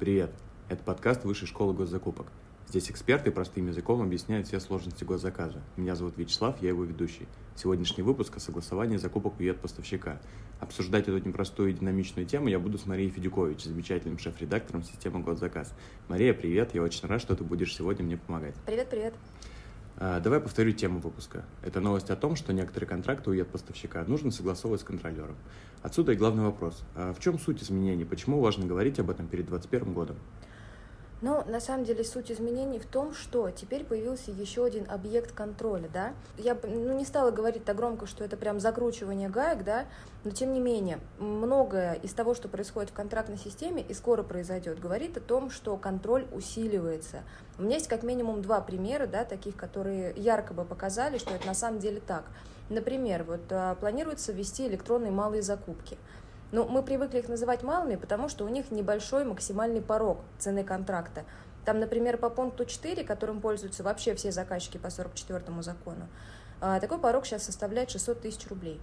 Привет! Это подкаст Высшей школы госзакупок. Здесь эксперты простым языком объясняют все сложности госзаказа. Меня зовут Вячеслав, я его ведущий. Сегодняшний выпуск о согласовании закупок у поставщика. Обсуждать эту непростую и динамичную тему я буду с Марией Федюкович, замечательным шеф-редактором системы Госзаказ. Мария, привет, я очень рад, что ты будешь сегодня мне помогать. Привет, привет. А, давай повторю тему выпуска. Это новость о том, что некоторые контракты у поставщика нужно согласовывать с контролером. Отсюда и главный вопрос. А в чем суть изменений? Почему важно говорить об этом перед 2021 годом? Ну, на самом деле, суть изменений в том, что теперь появился еще один объект контроля, да. Я ну, не стала говорить так громко, что это прям закручивание гаек, да, но тем не менее, многое из того, что происходит в контрактной системе и скоро произойдет, говорит о том, что контроль усиливается. У меня есть как минимум два примера, да, таких, которые ярко бы показали, что это на самом деле так. Например, вот а, планируется ввести электронные малые закупки – но ну, мы привыкли их называть малыми, потому что у них небольшой максимальный порог цены контракта. Там, например, по пункту 4, которым пользуются вообще все заказчики по 44 закону, а, такой порог сейчас составляет 600 тысяч рублей.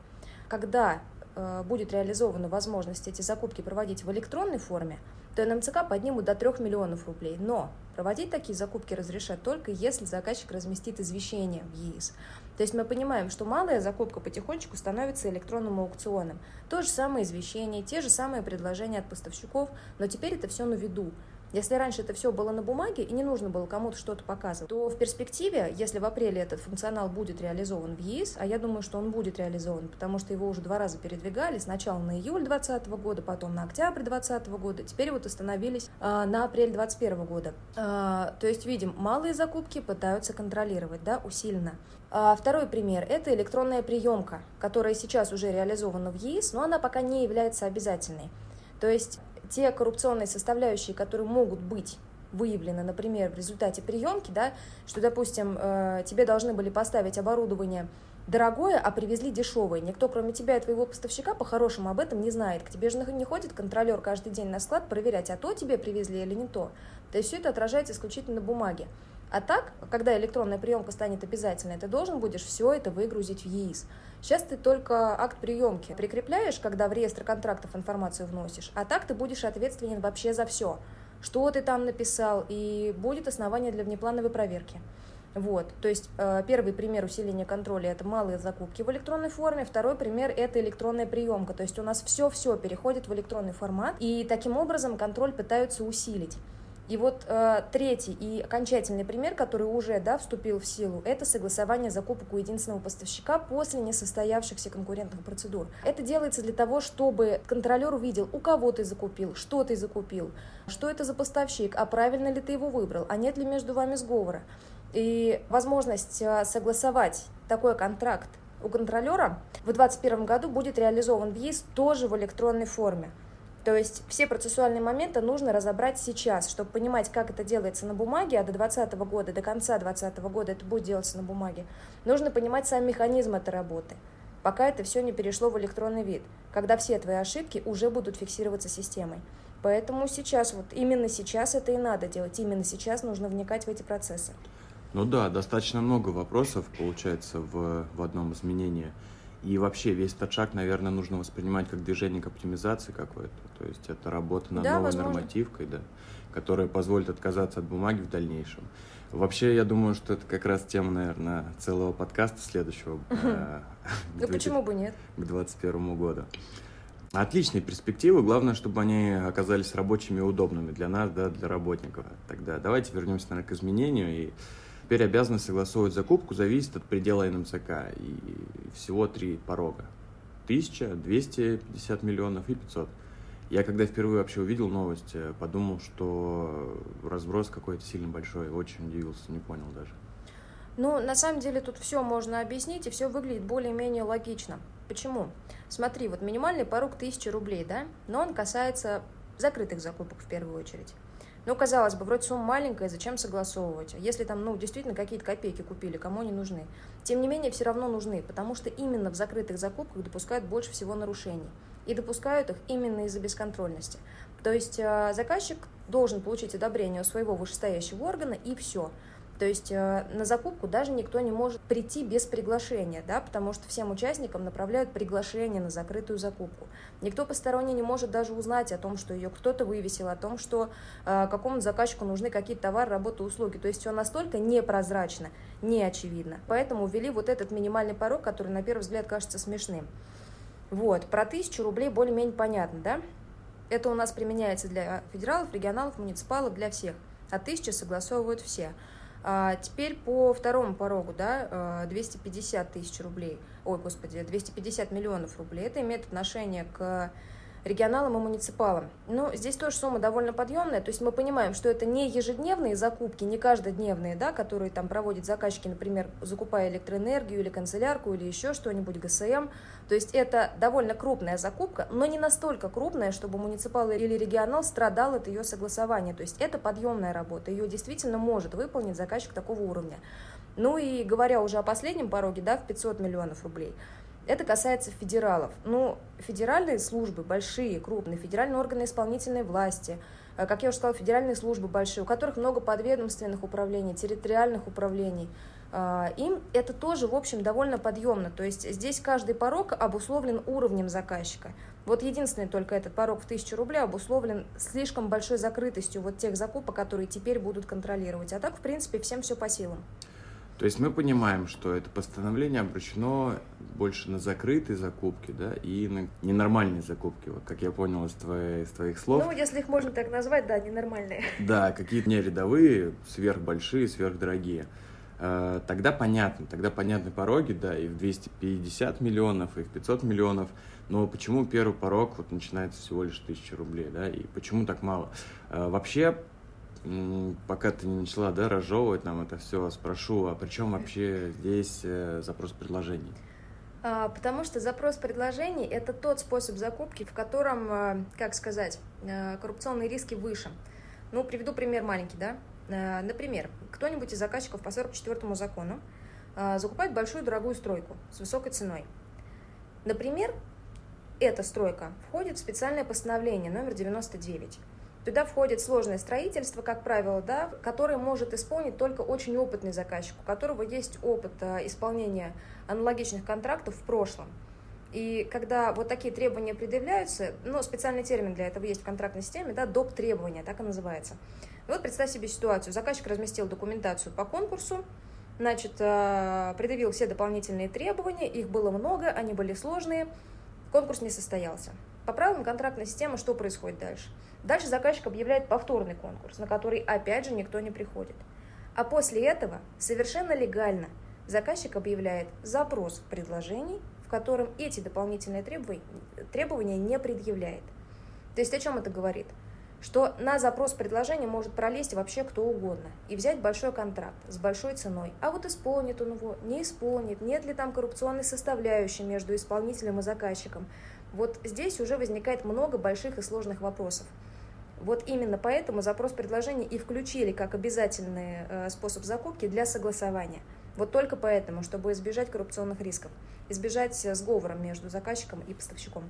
Когда а, будет реализована возможность эти закупки проводить в электронной форме, то НМЦК поднимут до 3 миллионов рублей. Но проводить такие закупки разрешат только если заказчик разместит извещение в ЕИС. То есть мы понимаем, что малая закупка потихонечку становится электронным аукционом. То же самое извещение, те же самые предложения от поставщиков, но теперь это все на виду. Если раньше это все было на бумаге и не нужно было кому-то что-то показывать, то в перспективе, если в апреле этот функционал будет реализован в ЕИС, а я думаю, что он будет реализован, потому что его уже два раза передвигали, сначала на июль 2020 года, потом на октябрь 2020 года, теперь вот остановились а, на апрель 2021 года. А, то есть, видим, малые закупки пытаются контролировать, да, усиленно. А второй пример – это электронная приемка, которая сейчас уже реализована в ЕИС, но она пока не является обязательной. То есть те коррупционные составляющие, которые могут быть выявлены, например, в результате приемки, да, что, допустим, э, тебе должны были поставить оборудование дорогое, а привезли дешевое. Никто, кроме тебя и твоего поставщика, по-хорошему об этом не знает. К тебе же не ходит контролер каждый день на склад проверять, а то тебе привезли или не то. То есть все это отражается исключительно на бумаге. А так, когда электронная приемка станет обязательной, ты должен будешь все это выгрузить в ЕИС. Сейчас ты только акт приемки прикрепляешь, когда в реестр контрактов информацию вносишь, а так ты будешь ответственен вообще за все, что ты там написал, и будет основание для внеплановой проверки. Вот, то есть э, первый пример усиления контроля – это малые закупки в электронной форме, второй пример – это электронная приемка, то есть у нас все-все переходит в электронный формат, и таким образом контроль пытаются усилить. И вот э, третий и окончательный пример, который уже да, вступил в силу, это согласование закупок у единственного поставщика после несостоявшихся конкурентных процедур. Это делается для того, чтобы контролер увидел, у кого ты закупил, что ты закупил, что это за поставщик, а правильно ли ты его выбрал, а нет ли между вами сговора. И возможность э, согласовать такой контракт у контролера в 2021 году будет реализован в ЕИС тоже в электронной форме. То есть все процессуальные моменты нужно разобрать сейчас, чтобы понимать, как это делается на бумаге, а до 2020 года, до конца 2020 года это будет делаться на бумаге. Нужно понимать сам механизм этой работы, пока это все не перешло в электронный вид, когда все твои ошибки уже будут фиксироваться системой. Поэтому сейчас, вот именно сейчас это и надо делать, именно сейчас нужно вникать в эти процессы. Ну да, достаточно много вопросов получается в, в одном изменении. И вообще весь этот шаг, наверное, нужно воспринимать как движение к оптимизации какой-то. То есть это работа над да, новой возможно. нормативкой, да, которая позволит отказаться от бумаги в дальнейшем. Вообще, я думаю, что это как раз тема, наверное, целого подкаста следующего. Ну почему бы нет? К 2021 году. Отличные перспективы. Главное, чтобы они оказались рабочими и удобными для нас, да, для работников. Тогда давайте вернемся, наверное, к изменению и Теперь обязанность согласовывать закупку зависит от предела НМЦК. И всего три порога. 1000, 250 миллионов и 500. Я когда впервые вообще увидел новость, э, подумал, что разброс какой-то сильно большой. Очень удивился, не понял даже. Ну, на самом деле тут все можно объяснить, и все выглядит более-менее логично. Почему? Смотри, вот минимальный порог 1000 рублей, да, но он касается закрытых закупок в первую очередь. Ну, казалось бы, вроде сумма маленькая, зачем согласовывать? Если там, ну, действительно какие-то копейки купили, кому они нужны? Тем не менее, все равно нужны, потому что именно в закрытых закупках допускают больше всего нарушений. И допускают их именно из-за бесконтрольности. То есть э, заказчик должен получить одобрение у своего вышестоящего органа, и все. То есть э, на закупку даже никто не может прийти без приглашения, да, потому что всем участникам направляют приглашение на закрытую закупку. Никто посторонний не может даже узнать о том, что ее кто-то вывесил, о том, что э, какому заказчику нужны какие-то товары, работы, услуги. То есть все настолько непрозрачно, не очевидно. Поэтому ввели вот этот минимальный порог, который на первый взгляд кажется смешным. Вот, про тысячу рублей более-менее понятно, да? Это у нас применяется для федералов, регионалов, муниципалов, для всех. А тысяча согласовывают все. А теперь по второму порогу, да, 250 а, тысяч рублей, ой, господи, 250 миллионов рублей. Это имеет отношение к регионалам и муниципалам. Но здесь тоже сумма довольно подъемная, то есть мы понимаем, что это не ежедневные закупки, не каждодневные, да, которые там проводят заказчики, например, закупая электроэнергию или канцелярку или еще что-нибудь, ГСМ. То есть это довольно крупная закупка, но не настолько крупная, чтобы муниципал или регионал страдал от ее согласования. То есть это подъемная работа, ее действительно может выполнить заказчик такого уровня. Ну и говоря уже о последнем пороге, да, в 500 миллионов рублей – это касается федералов. Ну, федеральные службы большие, крупные, федеральные органы исполнительной власти, э, как я уже сказала, федеральные службы большие, у которых много подведомственных управлений, территориальных управлений. Э, им это тоже, в общем, довольно подъемно. То есть здесь каждый порог обусловлен уровнем заказчика. Вот единственный только этот порог в 1000 рублей обусловлен слишком большой закрытостью вот тех закупок, которые теперь будут контролировать. А так, в принципе, всем все по силам. То есть мы понимаем, что это постановление обращено больше на закрытые закупки, да, и на ненормальные закупки, вот как я понял из, твоей, из твоих слов. Ну, если их можно так назвать, да, ненормальные. Да, какие-то не рядовые, сверхбольшие, сверхдорогие. Э, тогда понятно, тогда понятны пороги, да, и в 250 миллионов, и в 500 миллионов, но почему первый порог вот начинается всего лишь 1000 рублей, да, и почему так мало? Э, вообще пока ты не начала, да, разжевывать нам это все, спрошу, а при чем вообще здесь э, запрос предложений? А, потому что запрос предложений – это тот способ закупки, в котором, э, как сказать, э, коррупционные риски выше. Ну, приведу пример маленький, да. Например, кто-нибудь из заказчиков по 44 закону закупает большую дорогую стройку с высокой ценой. Например, эта стройка входит в специальное постановление номер 99 Туда входит сложное строительство, как правило, да, которое может исполнить только очень опытный заказчик, у которого есть опыт э, исполнения аналогичных контрактов в прошлом. И когда вот такие требования предъявляются, ну, специальный термин для этого есть в контрактной системе, да, доп. требования, так и называется. Вот представь себе ситуацию. Заказчик разместил документацию по конкурсу, значит, э, предъявил все дополнительные требования, их было много, они были сложные, конкурс не состоялся. По правилам контрактной системы что происходит дальше? Дальше заказчик объявляет повторный конкурс, на который опять же никто не приходит. А после этого совершенно легально заказчик объявляет запрос предложений, в котором эти дополнительные требования не предъявляет. То есть о чем это говорит? Что на запрос предложения может пролезть вообще кто угодно и взять большой контракт с большой ценой. А вот исполнит он его, не исполнит, нет ли там коррупционной составляющей между исполнителем и заказчиком. Вот здесь уже возникает много больших и сложных вопросов. Вот именно поэтому запрос предложений и включили как обязательный э, способ закупки для согласования. Вот только поэтому, чтобы избежать коррупционных рисков, избежать сговора между заказчиком и поставщиком.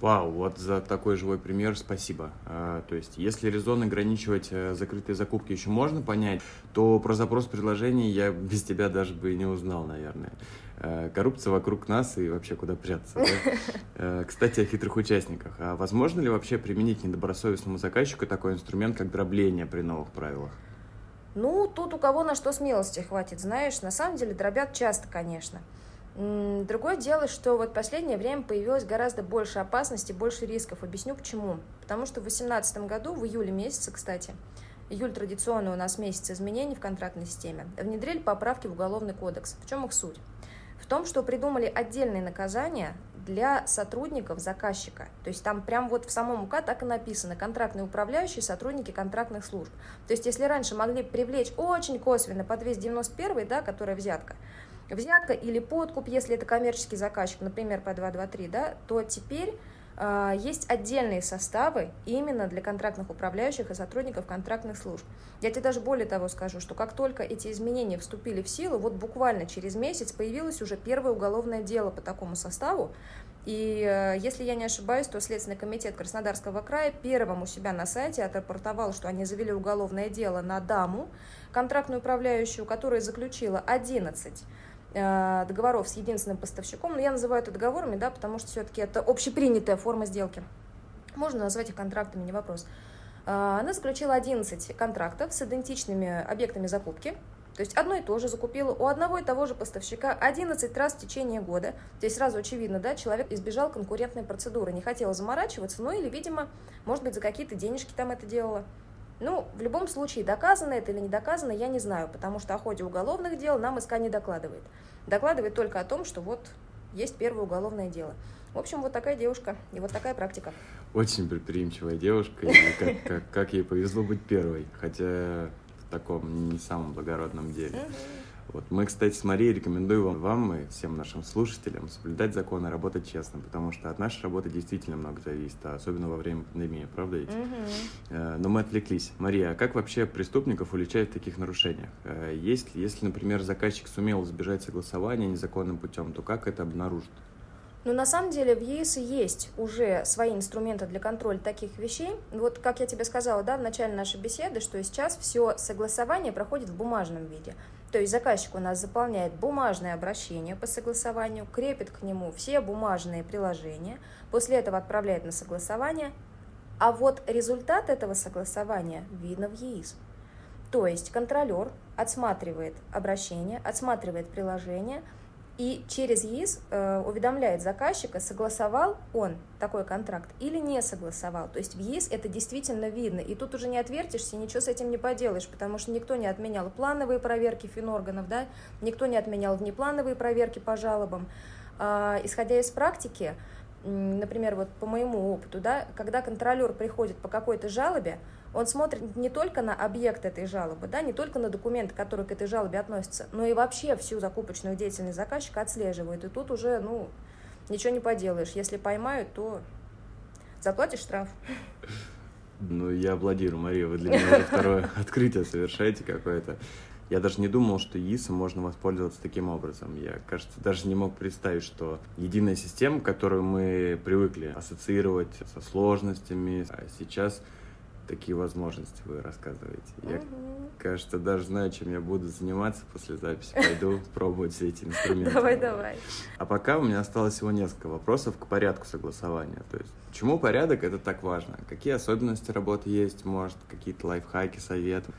Вау, вот за такой живой пример спасибо. А, то есть, если резон ограничивать э, закрытые закупки еще можно понять, то про запрос предложений я без тебя даже бы не узнал, наверное. А, коррупция вокруг нас и вообще куда прятаться. Да? А, кстати, о хитрых участниках. А возможно ли вообще применить недобросовестному заказчику такой инструмент, как дробление при новых правилах? Ну, тут у кого на что смелости хватит, знаешь. На самом деле дробят часто, конечно. Другое дело, что вот в последнее время появилось гораздо больше опасностей, больше рисков. Объясню почему. Потому что в 2018 году, в июле месяце, кстати, июль традиционно у нас месяц изменений в контрактной системе, внедрили поправки в Уголовный кодекс. В чем их суть? Том, что придумали отдельные наказания для сотрудников заказчика. То есть там прям вот в самом УК так и написано контрактные управляющие, сотрудники контрактных служб. То есть если раньше могли привлечь очень косвенно по 291, да, которая взятка, взятка или подкуп, если это коммерческий заказчик, например, по 223, да, то теперь есть отдельные составы именно для контрактных управляющих и сотрудников контрактных служб. Я тебе даже более того скажу, что как только эти изменения вступили в силу, вот буквально через месяц появилось уже первое уголовное дело по такому составу, И э, если я не ошибаюсь, то Следственный комитет Краснодарского края первым у себя на сайте отрапортовал, что они завели уголовное дело на даму, контрактную управляющую, которая заключила 11 э, договоров с единственным поставщиком. Но я называю это договорами, да, потому что все-таки это общепринятая форма сделки. Можно назвать их контрактами, не вопрос. Э, она заключила 11 контрактов с идентичными объектами закупки, то есть одно и то же закупила у одного и того же поставщика 11 раз в течение года. Здесь сразу очевидно, да, человек избежал конкурентной процедуры, не хотел заморачиваться, ну или, видимо, может быть, за какие-то денежки там это делала. Ну, в любом случае, доказано это или не доказано, я не знаю, потому что о ходе уголовных дел нам СК не докладывает. Докладывает только о том, что вот есть первое уголовное дело. В общем, вот такая девушка и вот такая практика. Очень предприимчивая девушка, и как, как, как ей повезло быть первой. Хотя таком не самом благородном деле. Вот. Мы, кстати, с Марией рекомендуем вам, вам и всем нашим слушателям соблюдать законы работать честно, потому что от нашей работы действительно много зависит, а особенно во время пандемии, правда ведь? Mm-hmm. Но мы отвлеклись. Мария, а как вообще преступников уличают в таких нарушениях? Э, есть, если, например, заказчик сумел избежать согласования незаконным путем, то как это обнаружить? Но на самом деле в ЕС есть уже свои инструменты для контроля таких вещей. Вот как я тебе сказала да, в начале нашей беседы, что сейчас все согласование проходит в бумажном виде. То есть заказчик у нас заполняет бумажное обращение по согласованию, крепит к нему все бумажные приложения, после этого отправляет на согласование, а вот результат этого согласования видно в ЕИС. То есть контролер отсматривает обращение, отсматривает приложение – и через ЕИС э, уведомляет заказчика, согласовал он такой контракт или не согласовал. То есть в ЕИС это действительно видно. И тут уже не отвертишься, ничего с этим не поделаешь, потому что никто не отменял плановые проверки финорганов, да, никто не отменял внеплановые проверки по жалобам. Э, исходя из практики, например, вот по моему опыту, да, когда контролер приходит по какой-то жалобе, он смотрит не только на объект этой жалобы, да, не только на документы, которые к этой жалобе относятся, но и вообще всю закупочную деятельность заказчика отслеживает. И тут уже, ну, ничего не поделаешь. Если поймают, то заплатишь штраф. Ну, я аплодирую, Мария, вы для меня второе открытие совершаете какое-то. Я даже не думал, что ИСом можно воспользоваться таким образом. Я, кажется, даже не мог представить, что единая система, которую мы привыкли ассоциировать со сложностями, а сейчас такие возможности вы рассказываете. Я, угу. кажется, даже знаю, чем я буду заниматься после записи. Пойду пробовать все эти инструменты. Давай, давай. А пока у меня осталось всего несколько вопросов к порядку согласования. То есть, почему порядок это так важно? Какие особенности работы есть? Может, какие-то лайфхаки, советы?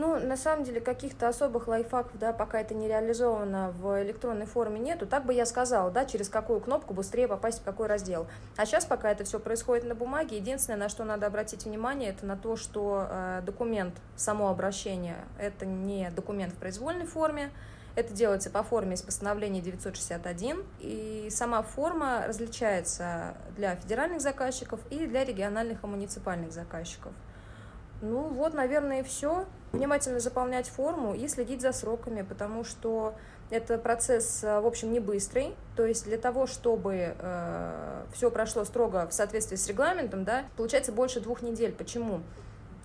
Ну, на самом деле, каких-то особых лайфхаков, да, пока это не реализовано в электронной форме нету. Так бы я сказала, да, через какую кнопку быстрее попасть в какой раздел. А сейчас, пока это все происходит на бумаге, единственное, на что надо обратить внимание, это на то, что э, документ, само обращение, это не документ в произвольной форме, это делается по форме из постановления 961, и сама форма различается для федеральных заказчиков и для региональных и муниципальных заказчиков. Ну вот, наверное, и все. Внимательно заполнять форму и следить за сроками, потому что это процесс, э, в общем, не быстрый. То есть для того, чтобы э, все прошло строго в соответствии с регламентом, да, получается больше двух недель. Почему?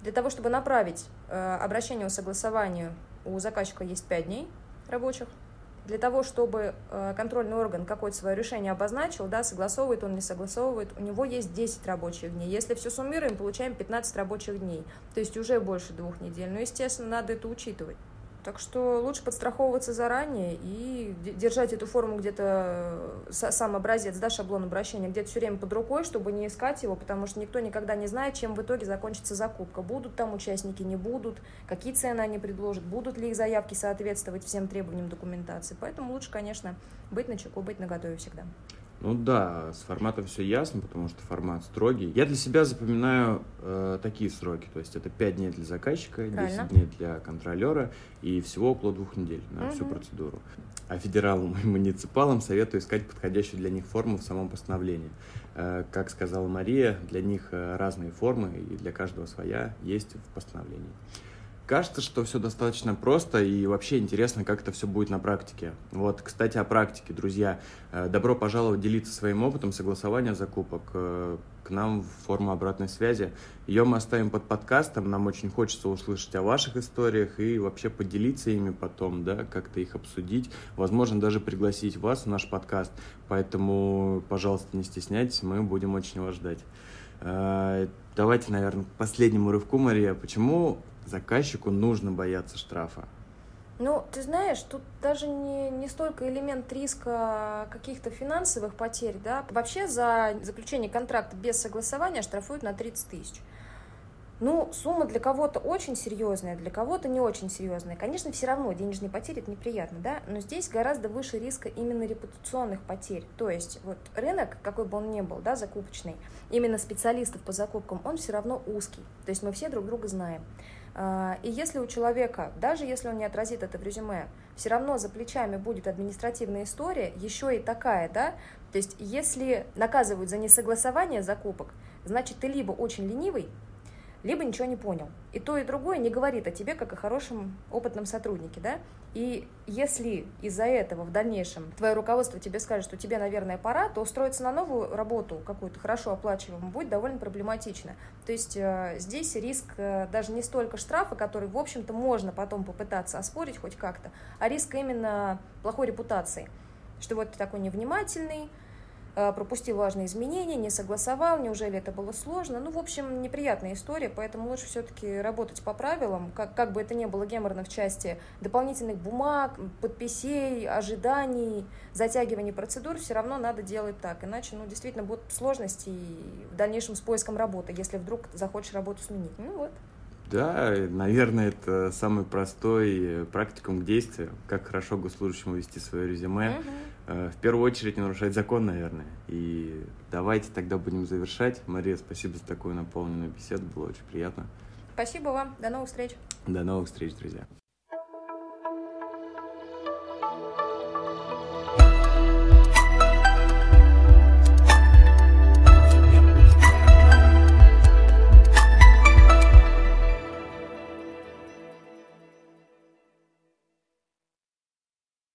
Для того, чтобы направить э, обращение о согласовании, у заказчика есть пять дней рабочих. Для того, чтобы э, контрольный орган какое-то свое решение обозначил, да, согласовывает он, не согласовывает, у него есть 10 рабочих дней. Если все суммируем, получаем 15 рабочих дней. То есть уже больше двух недель. Но, естественно, надо это учитывать. Так что лучше подстраховываться заранее и держать эту форму где-то, э, сам образец, да, шаблон обращения, где-то все время под рукой, чтобы не искать его, потому что никто никогда не знает, чем в итоге закончится закупка. Будут там участники, не будут, какие цены они предложат, будут ли их заявки соответствовать всем требованиям документации. Поэтому лучше, конечно, быть на чеку, быть наготове всегда. Ну да, с форматом все ясно, потому что формат строгий. Я для себя запоминаю э, такие сроки, то есть это 5 дней для заказчика, Правильно. 10 дней для контролера и всего около двух недель на угу. всю процедуру. А федералам и муниципалам советую искать подходящую для них форму в самом постановлении. Э, как сказала Мария, для них э, разные формы и для каждого своя есть в постановлении. Кажется, что все достаточно просто и вообще интересно, как это все будет на практике. Вот, кстати, о практике, друзья. Э, добро пожаловать делиться своим опытом согласования закупок э, к нам в форму обратной связи. Ее мы оставим под подкастом. Нам очень хочется услышать о ваших историях и вообще поделиться ими потом, да, как-то их обсудить. Возможно, даже пригласить вас в наш подкаст. Поэтому, пожалуйста, не стесняйтесь, мы будем очень вас ждать. Э, давайте, наверное, к последнему рывку, Мария. Почему заказчику нужно бояться штрафа? Ну, ты знаешь, тут даже не, не столько элемент риска каких-то финансовых потерь, да. Вообще за заключение контракта без согласования штрафуют на 30 тысяч. Ну, сумма для кого-то очень серьезная, для кого-то не очень серьезная. Конечно, все равно денежные потери это неприятно, да, но здесь гораздо выше риска именно репутационных потерь. То есть вот рынок, какой бы он ни был, да, закупочный, именно специалистов по закупкам, он все равно узкий. То есть мы все друг друга знаем. А, и если у человека, даже если он не отразит это в резюме, все равно за плечами будет административная история, еще и такая, да, то есть если наказывают за несогласование закупок, значит ты либо очень ленивый, либо ничего не понял. И то, и другое не говорит о тебе, как о хорошем опытном сотруднике, да? И если из-за этого в дальнейшем твое руководство тебе скажет, что тебе, наверное, пора, то устроиться на новую работу, какую-то хорошо оплачиваемую, будет довольно проблематично. То есть э, здесь риск э, даже не столько штрафа, который, в общем-то, можно потом попытаться оспорить хоть как-то, а риск именно плохой репутации. Что вот ты такой невнимательный, пропустил важные изменения, не согласовал, неужели это было сложно. Ну, в общем, неприятная история, поэтому лучше все-таки работать по правилам, как, как бы это ни было геморно в части дополнительных бумаг, подписей, ожиданий, затягивания процедур, все равно надо делать так, иначе, ну, действительно, будут сложности в дальнейшем с поиском работы, если вдруг захочешь работу сменить. Ну, вот. Да, наверное, это самый простой практикум к действию, как хорошо госслужащему вести свое резюме. Угу. В первую очередь не нарушать закон, наверное. И давайте тогда будем завершать. Мария, спасибо за такую наполненную беседу, было очень приятно. Спасибо вам, до новых встреч. До новых встреч, друзья.